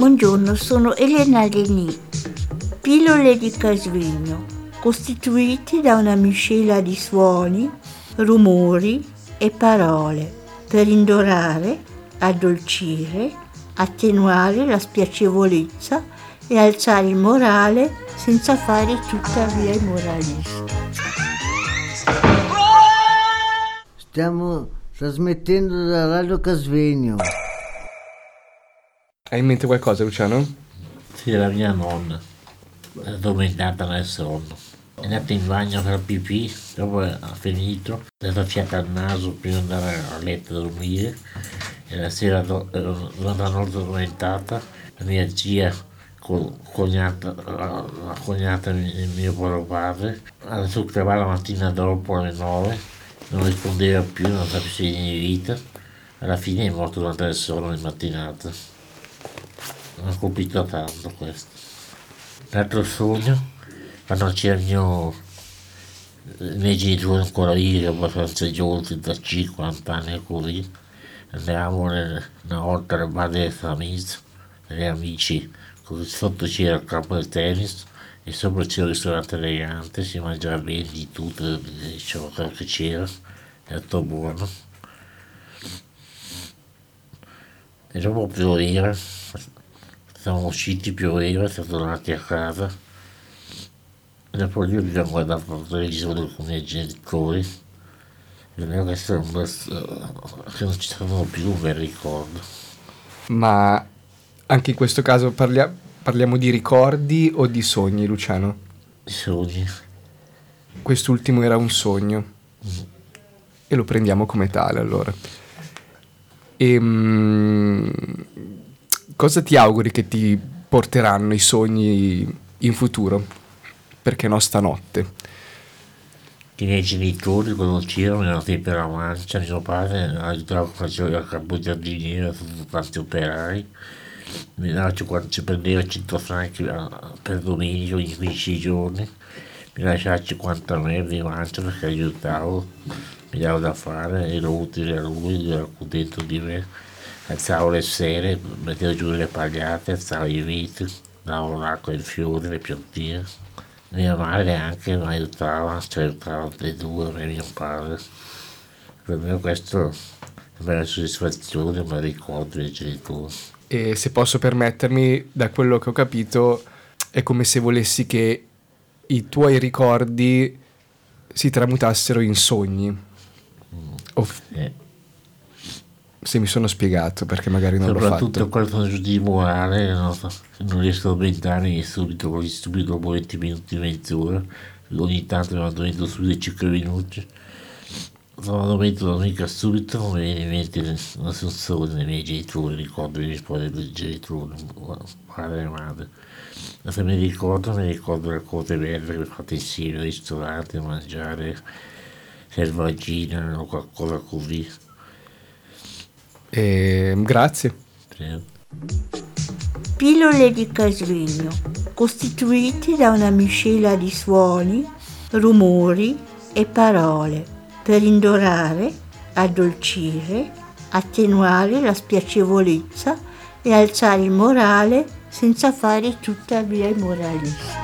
Buongiorno, sono Elena Leni. Pillole di Casvegno, costituiti da una miscela di suoni, rumori e parole per indorare, addolcire, attenuare la spiacevolezza e alzare il morale senza fare tuttavia i moralisti. Stiamo trasmettendo da Radio Casvegno. Hai in mente qualcosa, Luciano? Sì, la mia nonna è addormentata nel sonno. È andata in bagno per pipì, dopo ha finito, è stata fiata al naso prima di andare a letto a dormire. E la sera, durante la notte addormentata, la mia zia, cognata, la cognata del mio povero padre, detto che la mattina dopo alle nove, non rispondeva più, non sapeva segni di vita. Alla fine è morto durante il sonno in mattinata colpito tanto questo. L'altro sogno, quando c'era il mio, i miei genitori ancora lì, abbastanza giovani, da 50 anni così, andavamo una volta al bar delle famiglie, degli amici, così sotto c'era il campo del tennis e sopra c'era il ristorante elegante, si mangiava bene di tutto, diciamo quello che c'era, era tutto buono. E dopo pioveva, siamo usciti, pioveva, siamo tornati a casa. E dopo lì abbiamo guardato la televisione con i miei genitori. E adesso è un bel, che non ci sono più un bel ricordo. Ma anche in questo caso parlia, parliamo di ricordi o di sogni, Luciano? Di sogni. Quest'ultimo era un sogno. Mm. E lo prendiamo come tale allora. E, mm, cosa ti auguri che ti porteranno i sogni in futuro? Perché no stanotte? I miei genitori quando c'erano erano la mancia, mio padre aiutava faceva il campo giardiniere, sono tanti operai, mi dava ci prendeva 100 franchi per domenica ogni 15 giorni, mi lasciava 50 euro di mancia perché aiutavo, mi dava da fare, ero utile a lui, era contento di me alzavo le sere, mettevo giù le pagliate, alzavo i viti, davo l'acqua ai fiori, le piantine. Mia madre anche mi aiutava, aiutava le due, me e mio padre. Per me questo è una soddisfazione, ma ricordo dei genitori. E se posso permettermi, da quello che ho capito, è come se volessi che i tuoi ricordi si tramutassero in sogni. Mm. O f- eh se mi sono spiegato perché magari non l'ho fatto. Soprattutto qualcosa di morale, no? non riesco a aumentarmi subito subito dopo 20 minuti, mezz'ora, ogni tanto mi addormento subito 5 minuti. Non addormento mica subito, non mi viene in mente, non sono solo nei miei genitori, ricordo i miei sposi dei genitori, padre e madre. Ma se mi ricordo, mi ricordo le cose belle che fatto insieme al ristorante, mangiare selvaggina o qualcosa così. E, grazie. Pillole di Casvegno, costituite da una miscela di suoni, rumori e parole per indorare, addolcire, attenuare la spiacevolezza e alzare il morale senza fare tuttavia i moralisti.